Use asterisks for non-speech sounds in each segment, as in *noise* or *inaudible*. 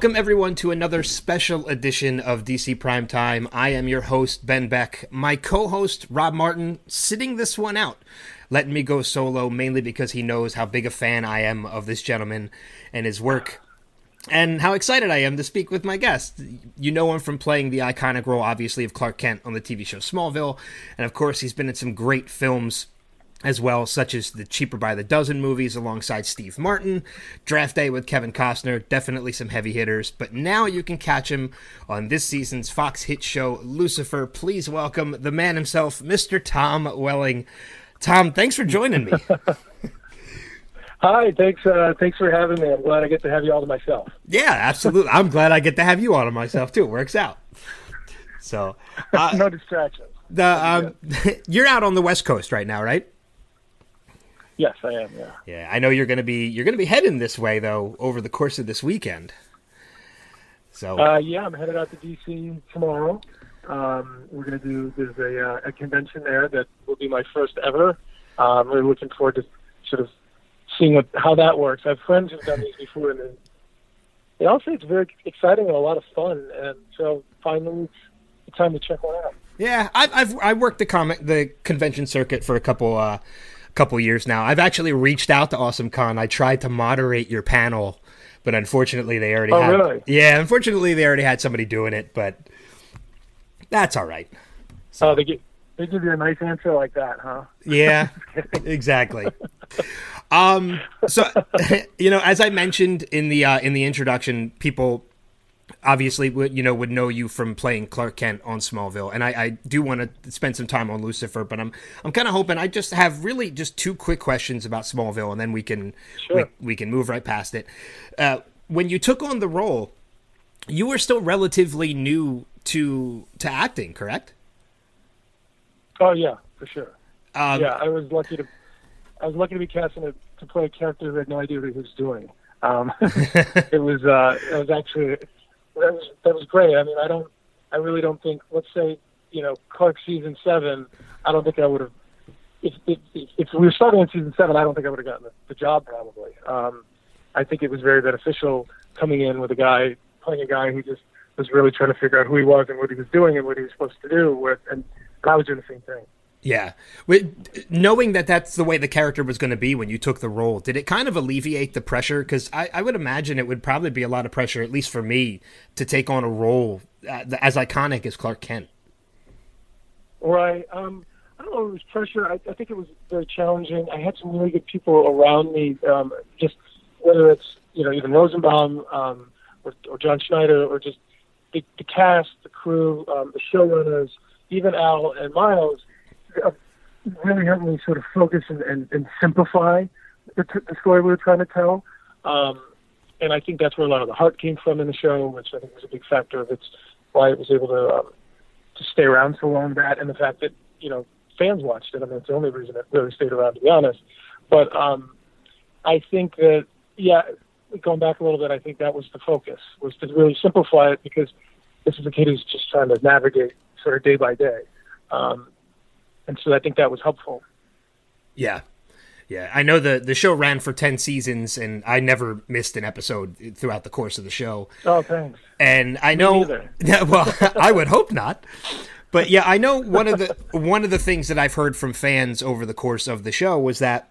Welcome, everyone, to another special edition of DC Primetime. I am your host, Ben Beck. My co host, Rob Martin, sitting this one out, letting me go solo, mainly because he knows how big a fan I am of this gentleman and his work, and how excited I am to speak with my guest. You know him from playing the iconic role, obviously, of Clark Kent on the TV show Smallville, and of course, he's been in some great films as well, such as the Cheaper by the Dozen movies alongside Steve Martin, Draft Day with Kevin Costner, definitely some heavy hitters. But now you can catch him on this season's Fox hit show, Lucifer. Please welcome the man himself, Mr. Tom Welling. Tom, thanks for joining me. *laughs* Hi, thanks. Uh, thanks for having me. I'm glad I get to have you all to myself. Yeah, absolutely. I'm glad I get to have you all to myself too. It works out. So, *laughs* uh, no distractions. The um, *laughs* you're out on the West Coast right now, right? Yes, I am. Yeah. Yeah, I know you're going to be you're going to be heading this way though over the course of this weekend. So. Uh, yeah, I'm headed out to DC tomorrow. Um, we're going to do there's a, uh, a convention there that will be my first ever. I'm really looking forward to sort of seeing what, how that works. I have friends who've done these before, and they all say it's very exciting and a lot of fun. And so finally, it's time to check one out. Yeah, I've I've I worked the comic the convention circuit for a couple uh, couple years now. I've actually reached out to Awesome Con. I tried to moderate your panel, but unfortunately they already oh, had really? Yeah, unfortunately they already had somebody doing it, but that's all right. So, oh, they get they give you a nice answer like that, huh? *laughs* Yeah, exactly. um, so *laughs* you know, as I mentioned in the uh, in the introduction, people obviously you know would know you from playing Clark Kent on Smallville, and I, I do want to spend some time on Lucifer, but I'm I'm kind of hoping I just have really just two quick questions about Smallville, and then we can sure. we, we, can move right past it. Uh, when you took on the role, you were still relatively new to to acting, correct? Oh yeah, for sure. Um, yeah, I was lucky to I was lucky to be cast in a, to play a character who had no idea what he was doing. Um, *laughs* it was uh, it was actually that was that was great. I mean, I don't, I really don't think. Let's say, you know, Clark season seven. I don't think I would have. If, if, if we were starting in season seven, I don't think I would have gotten the, the job probably. Um, I think it was very beneficial coming in with a guy playing a guy who just was really trying to figure out who he was and what he was doing and what he was supposed to do. With, and I was doing the same thing. Yeah. Knowing that that's the way the character was going to be when you took the role, did it kind of alleviate the pressure? Because I, I, would imagine it would probably be a lot of pressure, at least for me, to take on a role uh, as iconic as Clark Kent. Right. Um, I don't know if it was pressure. I, I, think it was very challenging. I had some really good people around me, um, just whether it's, you know, even Rosenbaum um, or, or, John Schneider or just the, the cast, the crew, um, the showrunners, even Al and Miles really helped me sort of focus and, and, and simplify the, t- the story we were trying to tell. Um, and I think that's where a lot of the heart came from in the show, which I think was a big factor of its why it was able to um, to stay around so long. That and the fact that you know fans watched it. I mean, it's the only reason it really stayed around, to be honest. But um, I think that yeah, going back a little bit, I think that was the focus was to really simplify it because this is a kid who's just trying to navigate sort of day by day. Um, and so I think that was helpful. Yeah, yeah. I know the the show ran for ten seasons, and I never missed an episode throughout the course of the show. Oh, thanks. And I know, *laughs* yeah, well, *laughs* I would hope not. But yeah, I know one of the one of the things that I've heard from fans over the course of the show was that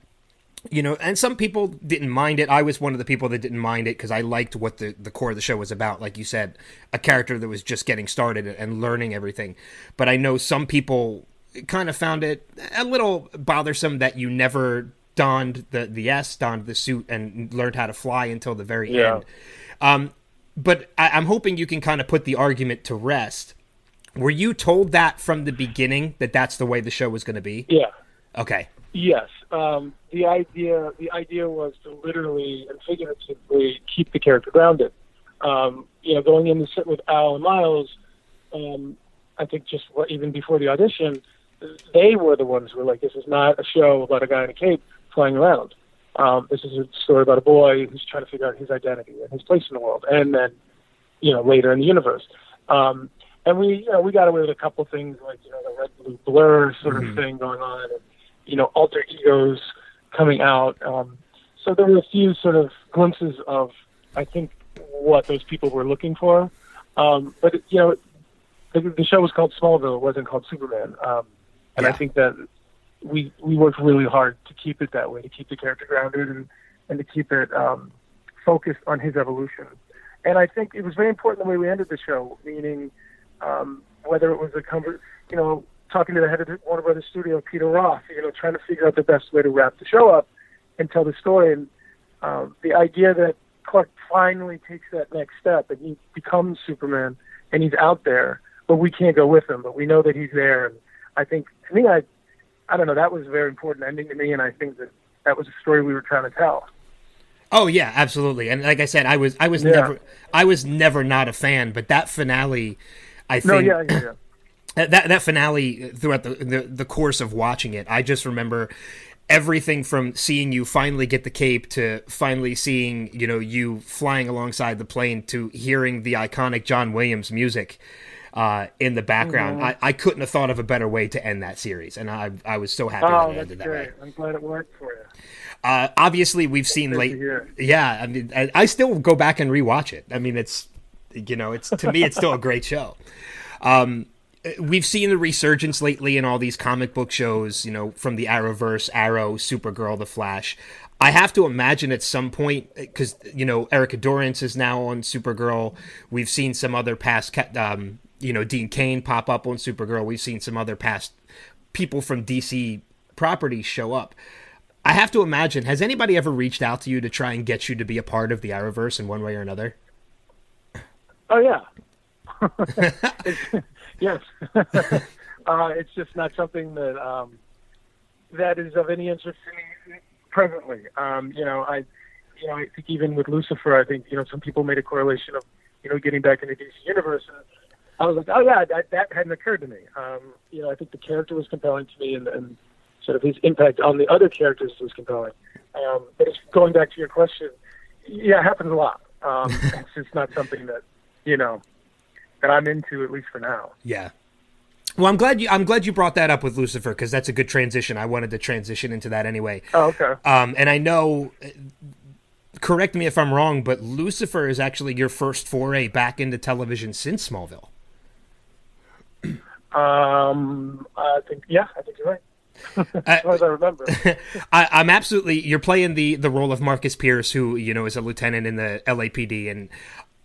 you know, and some people didn't mind it. I was one of the people that didn't mind it because I liked what the, the core of the show was about. Like you said, a character that was just getting started and learning everything. But I know some people kind of found it a little bothersome that you never donned the the S, donned the suit, and learned how to fly until the very yeah. end. Um, but I, I'm hoping you can kind of put the argument to rest. Were you told that from the beginning that that's the way the show was going to be? Yeah. Okay. Yes. Um, the idea the idea was to literally and figuratively keep the character grounded. Um, you know, going in to sit with Al and Miles, um, I think just even before the audition, they were the ones who were like, this is not a show about a guy in a cape flying around. Um, this is a story about a boy who's trying to figure out his identity and his place in the world, and then, you know, later in the universe. Um, and we, you know, we got away with a couple things like, you know, the red blue blur sort of mm-hmm. thing going on, and you know, alter egos coming out. Um, so there were a few sort of glimpses of, I think, what those people were looking for. Um, but you know, the, the show was called Smallville. It wasn't called Superman. Um, and Yeah. I think that we we worked really hard to keep it that way, to keep the character grounded and and to keep it um, focused on his evolution. And I think it was very important the way we ended the show, meaning um, whether it was a conver- you know, talking to the head of the Warner Brothers studio, Peter Roth, you know, trying to figure out the best way to wrap the show up and tell the story. And um, the idea that Clark finally takes that next step and he becomes Superman and he's out there, but we can't go with him, but we know that he's there. And I think to me, I, I don't know, that was a very important ending to me, and I think that that was a story we were trying to tell. Oh yeah, absolutely. And like I said, I was I was Yeah. never I was never not a fan, but that finale, I think No, yeah, yeah, yeah. *clears throat* that that that finale throughout the, the the course of watching it, I just remember everything from seeing you finally get the cape to finally seeing you know you flying alongside the plane to hearing the iconic John Williams music uh, in the background. Mm-hmm. I, I couldn't have thought of a better way to end that series, and I I was so happy Oh, that that's ended that great. way. I'm glad it worked for you. Uh, obviously, we've seen late. Yeah, I mean, I, I still go back and rewatch it. I mean, it's you know, it's to me, it's still a *laughs* great show. Um, we've seen the resurgence lately in all these comic book shows. You know, from the Arrowverse, Arrow, Supergirl, The Flash. I have to imagine at some point because you know Erica Durance is now on Supergirl. We've seen some other past, um, you know, Dean Cain pop up on Supergirl. We've seen some other past people from DC properties show up. I have to imagine, has anybody ever reached out to you to try and get you to be a part of the Arrowverse in one way or another? Oh yeah. *laughs* Yes. *laughs* uh, it's just not something that um, that is of any interest to me presently. Um, you know, I, you know, I think even with Lucifer, I think you know some people made a correlation of you know getting back into DC universe, and I was like, oh yeah, that, that hadn't occurred to me. Um, you know, I think the character was compelling to me, and, and sort of his impact on the other characters was compelling. Um, but it's going back to your question, yeah, it happens a lot. Um, *laughs* it's just not something that you know that I'm into at least for now. Yeah. Well, I'm glad you I'm glad you brought that up with Lucifer because that's a good transition. I wanted to transition into that anyway. Oh, okay. Um, and I know, correct me if I'm wrong, but Lucifer is actually your first foray back into television since Smallville. Um, I think yeah, I think you're right. *laughs* as far as I remember. *laughs* I, I'm absolutely. You're playing the the role of Marcus Pierce, who you know is a lieutenant in the LAPD, and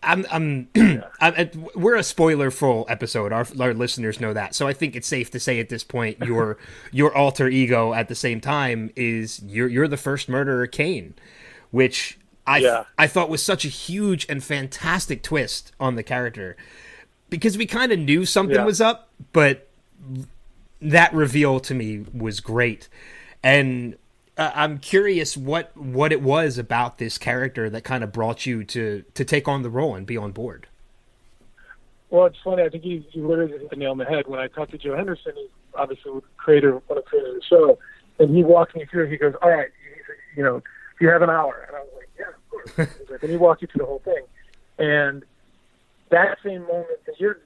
I'm I'm, *clears throat* I'm we're a spoiler full episode. Our our listeners know that, so I think it's safe to say at this point your *laughs* your alter ego at the same time is you're you're the first murderer, Cain, which I Yeah. I thought was such a huge and fantastic twist on the character because we kind of knew something Yeah. was up, but that reveal to me was great and uh, i'm curious what what it was about this character that kind of brought you to to take on the role and be on board Well, it's funny. I think you, you literally hit the nail on the head. When I talked to Joe Henderson, he's obviously the creator, one of the creators of the show, and he walked me through. He goes, "All right, you know, if you have an hour," and I was like, "Yeah, of course." *laughs* He's like, he walked you through the whole thing, and that same moment that you're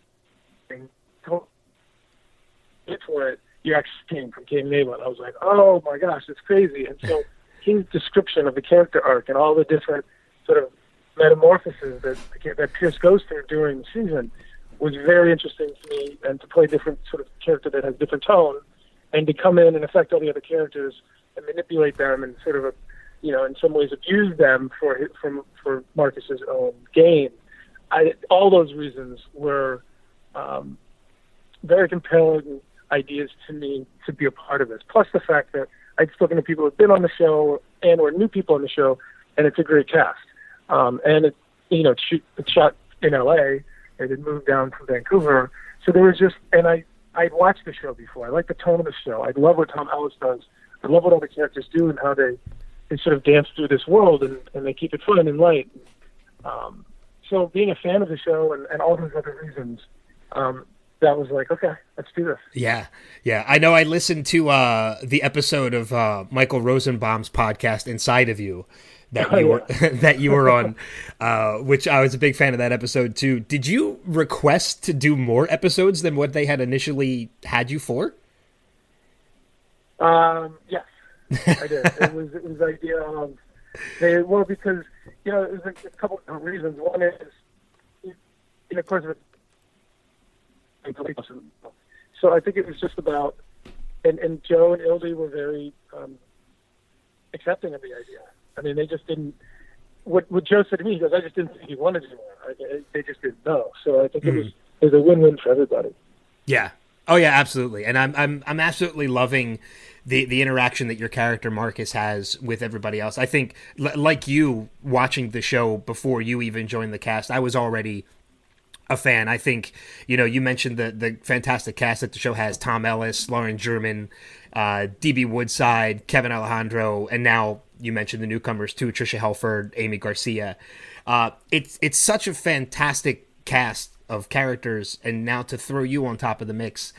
it's where it, you actually came from Cain and Abel. And I was like, "Oh my gosh, it's crazy!" And so *laughs* his description of the character arc and all the different sort of metamorphoses that that Pierce goes through during the season was very interesting to me, and to play different sort of character that has different tone, and to come in and affect all the other characters and manipulate them and sort of, you know, in some ways abuse them for his, from for Marcus's own gain. I, all those reasons were um, very compelling ideas to me to be a part of this. Plus the fact that I'd spoken to people who've been on the show and or new people on the show, and it's a great cast. Um, and it, you know, it's, shot in L.A. and it moved down from Vancouver, so there was just, and I I'd watched the show before. I like the tone of the show. I love what Tom Ellis does. I love what all the characters do and how they they sort of dance through this world and, and they keep it fun and light. Um, so being a fan of the show and, and all those other reasons, um, that was like, okay, let's do this. yeah. Yeah. I know i listened to uh the episode of uh michael rosenbaum's podcast inside of you that Oh, you were *laughs* that you were on uh which i was a big fan of that episode too. Did you request to do more episodes than what they had initially had you for? Um, yes, I did. it was it was idea of they well because you know, there's a, a couple of reasons. One is, you know, of course, so I think it was just about, and, and Joe and Ildy were very um, accepting of the idea. I mean, they just didn't. What, what Joe said to me, he goes, "I just didn't think he wanted to." I, they just didn't know. So I think mm. it was it was a win-win for everybody. Yeah. Oh yeah, absolutely. And I'm I'm I'm absolutely loving the the interaction that your character Marcus has with everybody else. I think l- like you watching the show before you even joined the cast, I was already a fan. I think you know you mentioned the the fantastic cast that the show has: Tom Ellis, Lauren German, uh, DB Woodside, Kevin Alejandro, and now you mentioned the newcomers too: Tricia Helfer, Aimee Garcia. Uh, it's it's such a fantastic cast of characters, and now to throw you on top of the mix,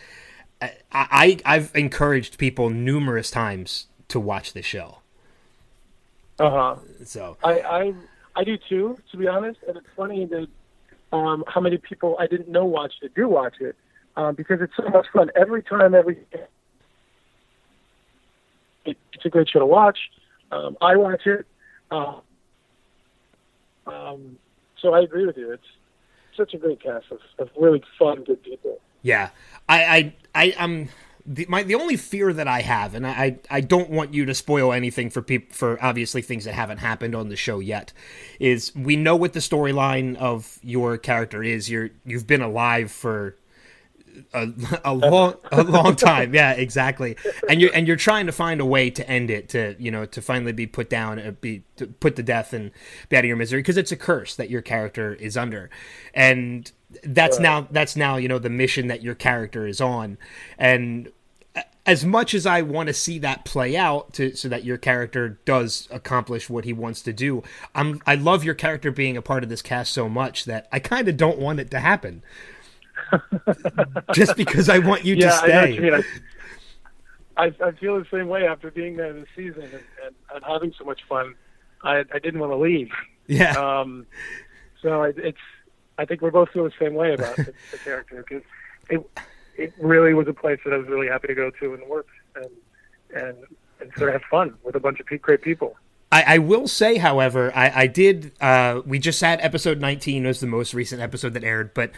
I, I I've encouraged people numerous times to watch the show. Uh huh. So I, I I do too, to be honest. And it's funny that um, how many people I didn't know watched it do watch it um, because it's so much fun every time. Every it, it's a great show to watch. Um, I watch it. Uh, um, so I agree with you. It's such a great cast of, of really fun, good people. Yeah, I, I, I am the, my the only fear that I have, and I I don't want you to spoil anything for people for obviously things that haven't happened on the show yet, is we know what the storyline of your character is. You're you've been alive for a, a *laughs* long a long time. Yeah, exactly. And you're and you're trying to find a way to end it to you know to finally be put down, uh, be to put to death and be out of your misery because it's a curse that your character is under, and that's right. now that's now you know the mission that your character is on, and as much as I want to see that play out to, so that your character does accomplish what he wants to do, I'm I love your character being a part of this cast so much that I kind of don't want it to happen. Just because I want you yeah, to stay. I, mean. I, I feel the same way after being there this season and, and, and having so much fun. I, I didn't want to leave. Yeah. Um, so it's I think we're both feeling the same way about the, the character because it it really was a place that I was really happy to go to and work and and and sort of have fun with a bunch of great people. I, I will say, however, I, I did. Uh, we just had episode 19 was the most recent episode that aired, but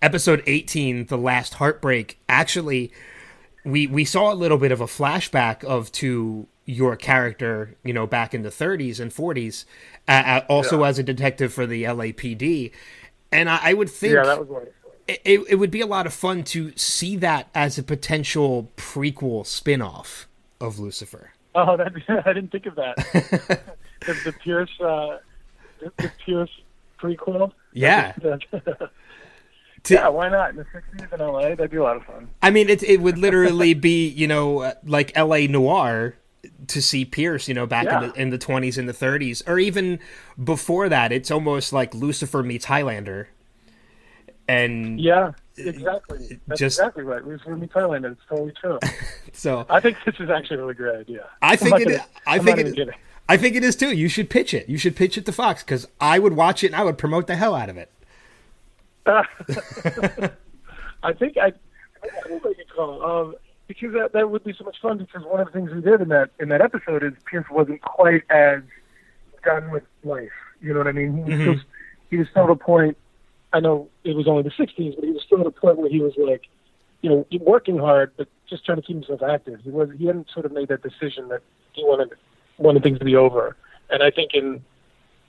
episode 18, the last heartbreak, actually, we we saw a little bit of a flashback of to your character, you know, back in the 30s and 40s, uh, also yeah. as a detective for the LAPD, and I, I would think, yeah, that was wonderful it, it would be a lot of fun to see that as a potential prequel spin-off of Lucifer. Oh, that, *laughs* I didn't think of that. *laughs* the, the Pierce, uh, the, the Pierce prequel. Yeah. *laughs* yeah, why not? In the '60s in LA, that'd be a lot of fun. I mean, it it would literally be you know like LA noir to see Pierce, you know, back yeah. in the 20s and the 30s, or even before that. It's almost like Lucifer meets Highlander and yeah, exactly. That's just, exactly right. In Thailand, and it's totally true. *laughs* so I think this is actually a really great idea. I think it. Gonna, I think it. I think it is too. You should pitch it. You should pitch it to Fox because I would watch it and I would promote the hell out of it. *laughs* I think I. I will let you call um, because that that would be so much fun. Because one of the things we did in that in that episode is Pierce wasn't quite as done with life. You know what I mean? He was mm-hmm. still, he was still at a point I know it was only the 60s, but he was still at a point where he was like, you know, working hard, but just trying to keep himself active. He was he hadn't sort of made that decision that he wanted wanted things to be over. And I think in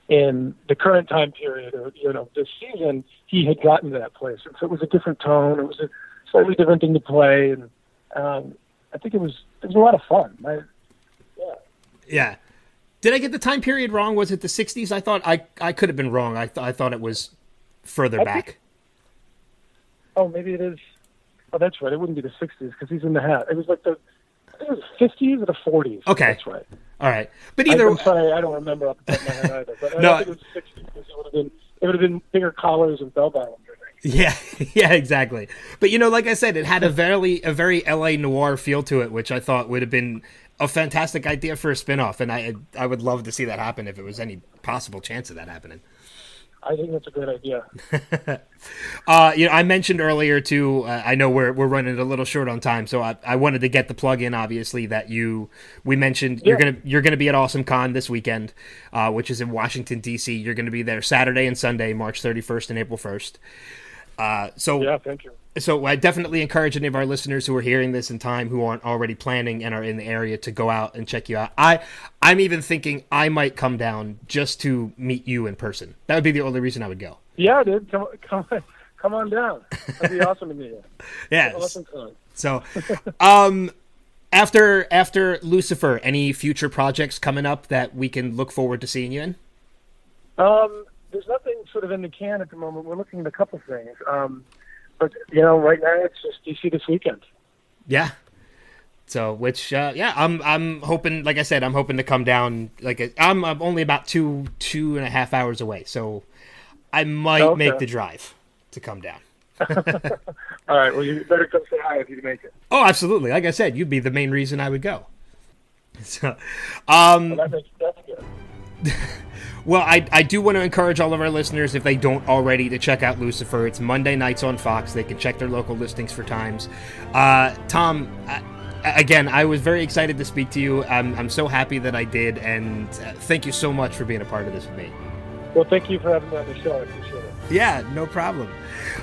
in the current time period, or you know, this season, he had gotten to that place. And so it was a different tone. It was a slightly different thing to play, and um, I think it was it was a lot of fun. I, yeah. Yeah. Did I get the time period wrong? Was it the 60s? I thought I I could have been wrong. I th- I thought it was further I back. Think, oh, maybe it is. Oh, that's right. It wouldn't be the 60s because he's in the hat. It was like the, it was the 50s or the 40s. Okay. That's right. All right. But either I, am sorry, I don't remember off the top of my head either. But *laughs* no, I think it was 60s it would have been it would have been bigger collars and bell bottoms. Yeah, *laughs* yeah, exactly. But you know, like I said, it had a very a very LA noir feel to it, which I thought would have been a fantastic idea for a spinoff, and I I would love to see that happen if it was any possible chance of that happening. I think that's a great idea. *laughs* uh, you know, I mentioned earlier too. Uh, I know we're we're running a little short on time, so I, I wanted to get the plug in. Obviously, that you we mentioned Yeah. you're gonna you're gonna be at Awesome Con this weekend, uh, which is in Washington D.C. You're gonna be there Saturday and Sunday, March 31st and April 1st. Uh, so Yeah, thank you. so I definitely encourage any of our listeners who are hearing this in time who aren't already planning and are in the area to go out and check you out. I I'm even thinking I might come down just to meet you in person. That would be the only reason I would go. Yeah, dude, come come come on down. That'd be *laughs* awesome to meet you. Yes. Awesome time. So, *laughs* um, after after Lucifer, any future projects coming up that we can look forward to seeing you in? Um, there's nothing sort of in the can at the moment. We're looking at a couple things. Um, but you know, right now it's just DC this weekend. Yeah. So, which, uh, yeah, I'm I'm hoping. Like I said, I'm hoping to come down. Like I'm, I'm only about two two and a half hours away, so I might Okay. make the drive to come down. *laughs* *laughs* All right. Well, you better come say hi if you make it. Oh, absolutely. Like I said, you'd be the main reason I would go. *laughs* So, um, Well, that makes that's good. Well, I, I do want to encourage all of our listeners, if they don't already, to check out Lucifer. It's Monday nights on Fox. They can check their local listings for times. Uh, Tom, I, again, I was very excited to speak to you. I'm, I'm so happy that I did, and uh, thank you so much for being a part of this with me. Well, thank you for having me on the show. I appreciate it. Yeah, no problem.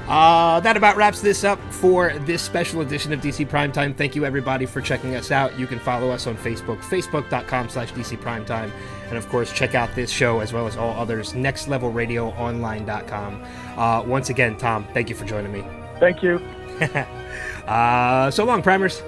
Uh, that about wraps this up for this special edition of DC Primetime. Thank you, everybody, for checking us out. You can follow us on Facebook, facebook.com slash DC Primetime. And, of course, check out this show as well as all others, nextlevelradioonline.com. Uh, once again, Tom, thank you for joining me. Thank you. *laughs* Uh, so long, primers.